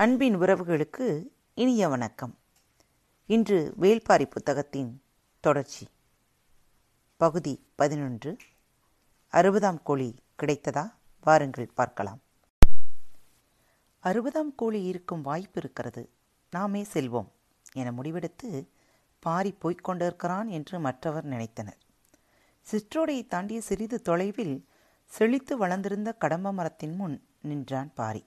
அன்பின் உறவுகளுக்கு இனிய வணக்கம். இன்று வேல்பாரி புத்தகத்தின் தொடர்ச்சி. பகுதி பதினொன்று. அறுபதாம் கோழி கிடைத்ததா? வாருங்கள் பார்க்கலாம். அறுபதாம் கோழி இருக்கும் வாய்ப்பு இருக்கிறது. நாமே செல்வோம் என முடிவெடுத்து பாரி போய்க் கொண்டிருக்கிறான் என்று மற்றவர் நினைத்தனர். சிற்றோடையை தாண்டிய சிறிது தொலைவில் செழித்து வளர்ந்திருந்த கடம்ப மரத்தின் முன் நின்றான் பாரி.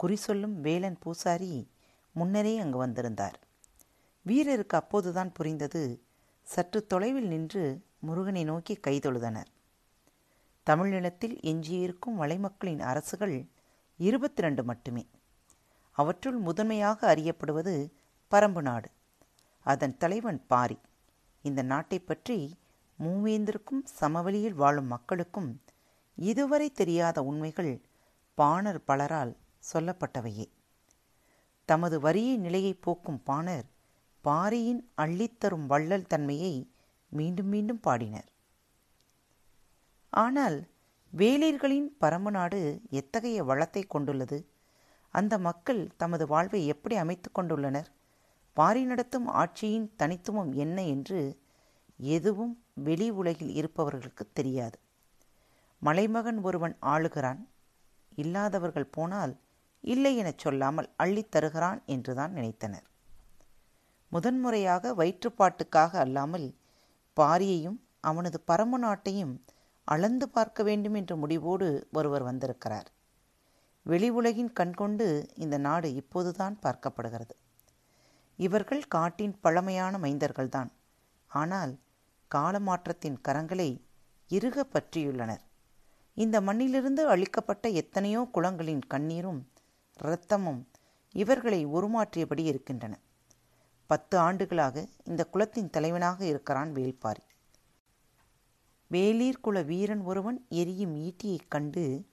குறி சொல்லும் வேலன் பூசாரி முன்னரே அங்கு வந்திருந்தார். வீரருக்கு அப்போதுதான் புரிந்தது சற்று தொலைவில் நின்று முருகனை நோக்கி கைதொழுதனர் தமிழ்நிலத்தில் எஞ்சியிருக்கும் மலைமக்களின் அரசுகள் இருபத்தி ரெண்டு மட்டுமே. அவற்றுள் முதன்மையாக அறியப்படுவது பரம்பு நாடு. அதன் தலைவன் பாரி. இந்த நாட்டை பற்றி மூவேந்திற்கும் சமவெளியில் வாழும் மக்களுக்கும் இதுவரை தெரியாத உண்மைகள் பாணர் பலரால் சொல்லப்பட்டவையே. தமது வரிய நிலையை போக்கும் பாணர் பாரியின் அள்ளித்தரும் வள்ளல் தன்மையை மீண்டும் மீண்டும் பாடினர். ஆனால் வேளிர்களின் பரம நாடு எத்தகைய வளத்தை கொண்டுள்ளது? அந்த மக்கள் தமது வாழ்வை எப்படி அமைத்து கொண்டுள்ளனர்? பாரி நடத்தும் ஆட்சியின் தனித்துவம் என்ன என்று எதுவும் வெளி உலகில் இருப்பவர்களுக்கு தெரியாது. மலைமகன் ஒருவன் ஆளுகிறான். இல்லாதவர்கள் போனால் இல்லை எனச் சொல்லாமல் அள்ளித் தருகிறான் என்றுதான் நினைத்தனர். முதன்முறையாக வயிற்றுப்பாட்டுக்காக அல்லாமல் பாரியையும் அவனது பரம நாட்டையும் அளந்து பார்க்க வேண்டும் என்ற முடிவோடு ஒருவர் வந்திருக்கிறார். வெளி உலகின் கண்கொண்டு இந்த நாடு இப்போதுதான் பார்க்கப்படுகிறது. இவர்கள் காட்டின் பழமையான மைந்தர்கள்தான். ஆனால் காலமாற்றத்தின் கரங்களை இறுக பற்றியுள்ளனர். இந்த மண்ணிலிருந்து அழிக்கப்பட்ட எத்தனையோ குளங்களின் கண்ணீரும் இரத்தமும் இவர்களை உருமாற்றியபடி இருக்கின்றன. பத்து ஆண்டுகளாக இந்த குலத்தின் தலைவனாக இருக்கிறான் வேல்பாரி. வேலீர் குல வீரன் ஒருவன் எரியும் ஈட்டியைக் கண்டு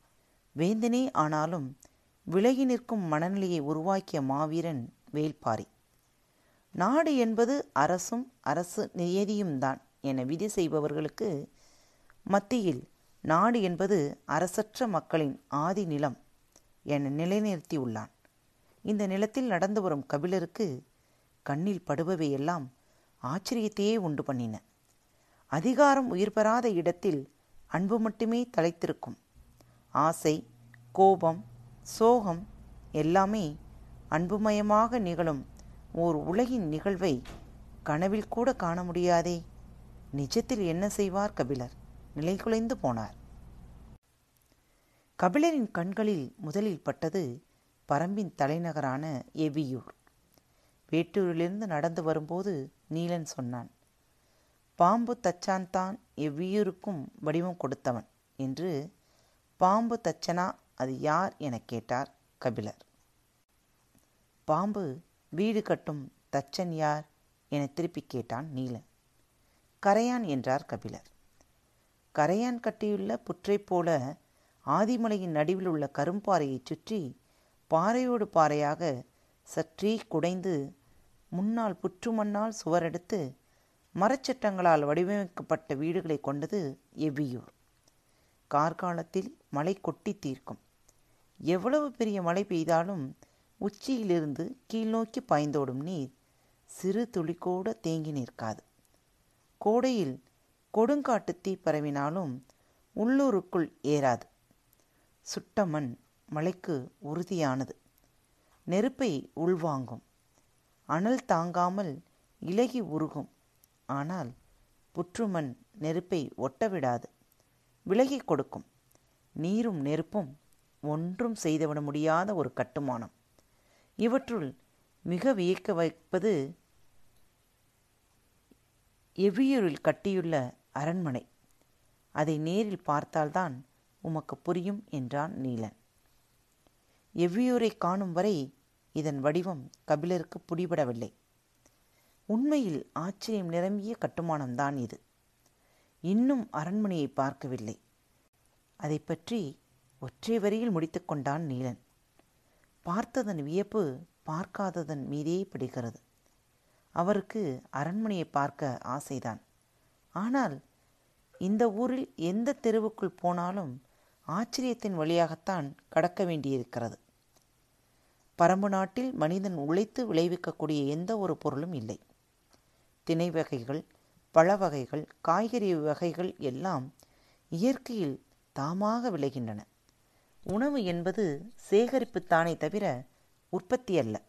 வேந்தனே ஆனாலும் விலகி நிற்கும் மனநிலையை உருவாக்கிய மாவீரன் வேல்பாரி. நாடு என்பது அரசும் அரசு நியதியும் தான் என விதி செய்பவர்களுக்கு மத்தியில் நாடு என்பது அரசற்ற மக்களின் ஆதி நிலம். என நிலைநிறுத்தியுள்ளான். இந்த நிலத்தில் நடந்து வரும் கபிலருக்கு கண்ணில் படுபவையெல்லாம் ஆச்சரியத்தையே உண்டு பண்ணின. அதிகாரம் உயிர் பெறாத இடத்தில் அன்பு மட்டுமே தலைத்திருக்கும். ஆசை கோபம் சோகம் எல்லாமே அன்புமயமாக நிகழும் ஓர் உலகின் நிகழ்வை கனவில் கூட காண முடியாதே. நிஜத்தில் என்ன செய்வார் கபிலர்? நிலைகுலைந்து போனார். கபிலரின் கண்களில் முதலில் பட்டது பரம்பின் தலைநகரான எவியூர் வேட்டூரிலிருந்து நடந்து வரும்போது நீலன் சொன்னான் பாம்பு தச்சான் தான் எவ்வியூருக்கும் வடிவம் கொடுத்தவன் என்று பாம்பு தச்சனா அது யார்? எனக் கேட்டார் கபிலர். பாம்பு வீடு கட்டும் தச்சன் யார்? என திருப்பி கேட்டான் நீலன். கரையான் என்றார் கபிலர். கரையான் கட்டியுள்ள புற்றைப் போல ஆதிமலையின் நடுவில் உள்ள கரும்பாறையைச் சுற்றி பாறையோடு பாறையாக சற்றே குடைந்து முன்னால் புற்றுமண்ணால் சுவரெடுத்து மரச்சட்டங்களால் வடிவமைக்கப்பட்ட வீடுகளை கொண்டது எவ்வியூர். கார்காலத்தில் மழை கொட்டி தீர்க்கும். எவ்வளவு பெரிய மழை பெய்தாலும் உச்சியிலிருந்து கீழ்நோக்கி பாய்ந்தோடும் நீர் சிறு துளிக்கூட தேங்கி நிற்காது. கோடையில் கொடுங்காட்டு தீ பரவினாலும் உள்ளூருக்குள் ஏறாது. சுட்ட மண் மலைக்கு உறுதியானது. நெருப்பை உள்வாங்கும். அனல் தாங்காமல் இலகி உருகும். ஆனால் புற்றுமண் நெருப்பை ஒட்டவிடாது. விலகி கொடுக்கும். நீரும் நெருப்பும் ஒன்றும் செய்துவிட முடியாத ஒரு கட்டுமானம். இவற்றுள் மிக வியக்க வைப்பது எவ்வியூரில் கட்டியுள்ள அரண்மனை. அதை நேரில் பார்த்தால்தான் உமக்கு புரியும் என்றான் நீலன். எவ்வியூரை காணும் வரை இதன் வடிவம் கபிலருக்கு புடிபடவில்லை உண்மையில் ஆச்சரியம் நிரம்பிய கட்டுமானம்தான் இது. இன்னும் அரண்மனையை பார்க்கவில்லை. அதை பற்றி ஒற்றை வரியில் முடித்து கொண்டான் நீலன். பார்த்ததன் வியப்பு பார்க்காததன் மீதே படுகிறது அவருக்கு அரண்மனையை பார்க்க ஆசைதான். ஆனால் இந்த ஊரில் எந்த தெருவுக்குள் போனாலும் ஆச்சரியத்தின் வழியாகத்தான் கடக்க வேண்டியிருக்கிறது. பரம்பு நாட்டில் மனிதன் உழைத்து விளைவிக்கக்கூடிய எந்த ஒரு பொருளும் இல்லை. திணை வகைகள் பழ வகைகள் காய்கறி வகைகள் எல்லாம் இயற்கையில் தாமாக விளைகின்றன. உணவு என்பது சேகரிப்புத்தானே தவிர உற்பத்தி அல்ல.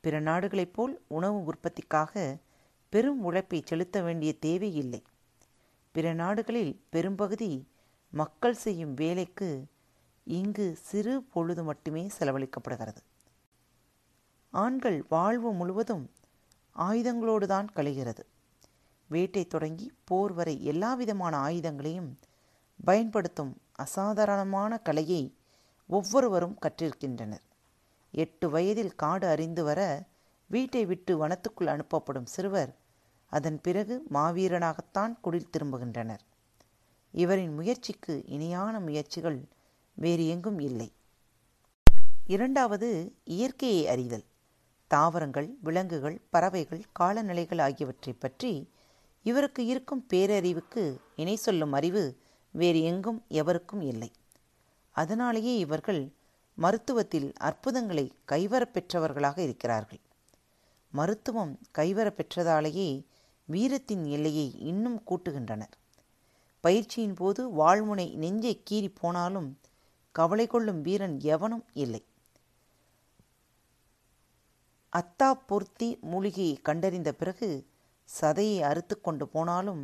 பிற நாடுகளைப் போல் உணவு உற்பத்திக்காக பெரும் உழைப்பை செலுத்த வேண்டிய தேவை இல்லை பிற நாடுகளில் பெரும்பகுதி மக்கள் செய்யும் வேலைக்கு இங்கு சிறு பொழுது மட்டுமே செலவழிக்கப்படுகிறது. ஆண்கள் வாழ்வு முழுவதும் ஆயுதங்களோடு தான் கழிகிறது. வேட்டை தொடங்கி போர் வரை எல்லாவிதமான ஆயுதங்களையும் பயன்படுத்தும் அசாதாரணமான கலையை ஒவ்வொருவரும் கற்றிருக்கின்றனர். எட்டு வயதில் காடு அறிந்து வர வீட்டை விட்டு வனத்துக்குள் அனுப்பப்படும் சிறுவர் அதன் பிறகு மாவீரனாகத்தான் குடில் திரும்புகின்றனர். இவரின் முயற்சிக்கு இணையான முயற்சிகள் வேறு எங்கும் இல்லை. இரண்டாவது இயற்கையை அறிதல். தாவரங்கள் விலங்குகள் பறவைகள் காலநிலைகள் ஆகியவற்றை பற்றி இவருக்கு இருக்கும் பேரறிவுக்கு இணை சொல்லும் அறிவு வேறு எங்கும் எவருக்கும் இல்லை. அதனாலேயே இவர்கள் மருத்துவத்தில் அற்புதங்களை கைவரப் பெற்றவர்களாக இருக்கிறார்கள். மருத்துவம் கைவரப் பெற்றதாலேயே வீரத்தின் எல்லையை இன்னும் கூட்டுகின்றனர். பயிற்சியின் போது வாழ்முனை நெஞ்சை கீறி போனாலும் கவலை கொள்ளும் வீரன் எவனும் இல்லை. அத்தா பொருத்தி மூலிகையை கண்டறிந்த பிறகு சதையை அறுத்து கொண்டு போனாலும்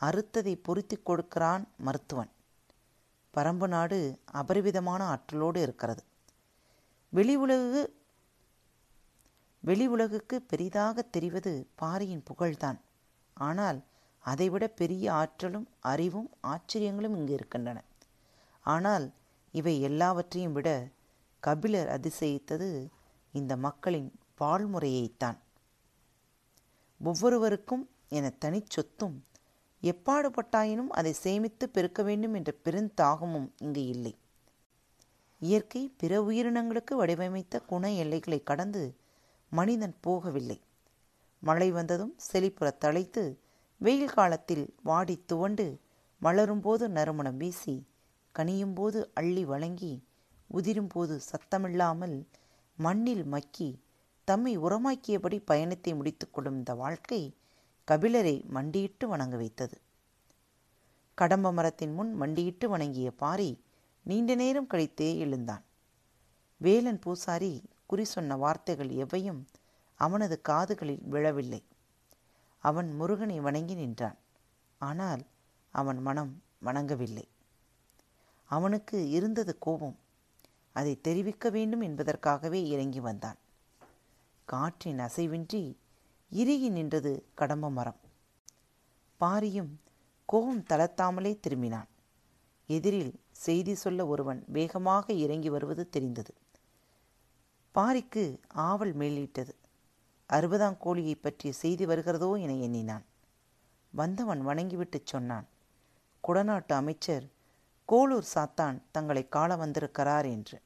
அறுத்ததை பொருத்தி கொடுக்கிறான் மருத்துவன். பரம்பு நாடு அபரிவிதமான ஆற்றலோடு இருக்கிறது. வெளி உலகு வெளி உலகுக்கு பெரிதாக தெரிவது பாரியின் புகழ்தான். ஆனால் அதைவிட பெரிய ஆற்றலும் அறிவும் ஆச்சரியங்களும் இங்கு இருக்கின்றன. ஆனால் இவை எல்லாவற்றையும் விட கபிலர் அதிசயித்தது இந்த மக்களின் பால்முறையைத்தான். ஒவ்வொருவருக்கும் என தனிச்சொத்தும் எப்பாடுபட்டாயினும் அதை சேமித்து பெருக்க வேண்டும் என்ற பெருந்தாகமும் இங்கு இல்லை. இயற்கை பிற உயிரினங்களுக்கு வடிவமைத்த குண எல்லைகளை கடந்து மனிதன் போகவில்லை. மழை வந்ததும் செழிப்புற தழைத்து வெயில் காலத்தில் வாடி துவண்டு மலரும்போது நறுமணம் வீசி கனியும்போது அள்ளி வழங்கி உதிரும்போது சத்தமில்லாமல் மண்ணில் மக்கி தம்மை உரமாக்கியபடி பயணத்தை முடித்துக்கொள்ளும் இந்த வாழ்க்கை கபிலரை மண்டியிட்டு வணங்க வைத்தது. கடம்ப மரத்தின் முன் மண்டியிட்டு வணங்கிய பாரி நீண்ட நேரம் கழித்தே எழுந்தான். வேலன் பூசாரி குறி சொன்ன வார்த்தைகள் எவையும் அவனது காதுகளில் விழவில்லை. அவன் முருகனை வணங்கி நின்றான். ஆனால் அவன் மனம் வணங்கவில்லை. அவனுக்கு இருந்தது கோபம். அதை தெரிவிக்க வேண்டும் என்பதற்காகவே இறங்கி வந்தான். காற்றின் அசைவின்றி இறுகி நின்றது கடம்ப மரம். பாரியும் கோபம் தளர்த்தாமலே திரும்பினான். எதிரில் செய்தி சொல்ல ஒருவன் வேகமாக இறங்கி வருவது தெரிந்தது. பாரிக்கு ஆவல் மேலிட்டது. அறுபதாம் கோழியை பற்றிய செய்தி வருகிறதோ என எண்ணினான். வந்தவன் வணங்கிவிட்டு சொன்னான் குடநாட்டு அமைச்சர் கோளூர் சாத்தான் தங்களை காண வந்திருக்கிறார் என்று.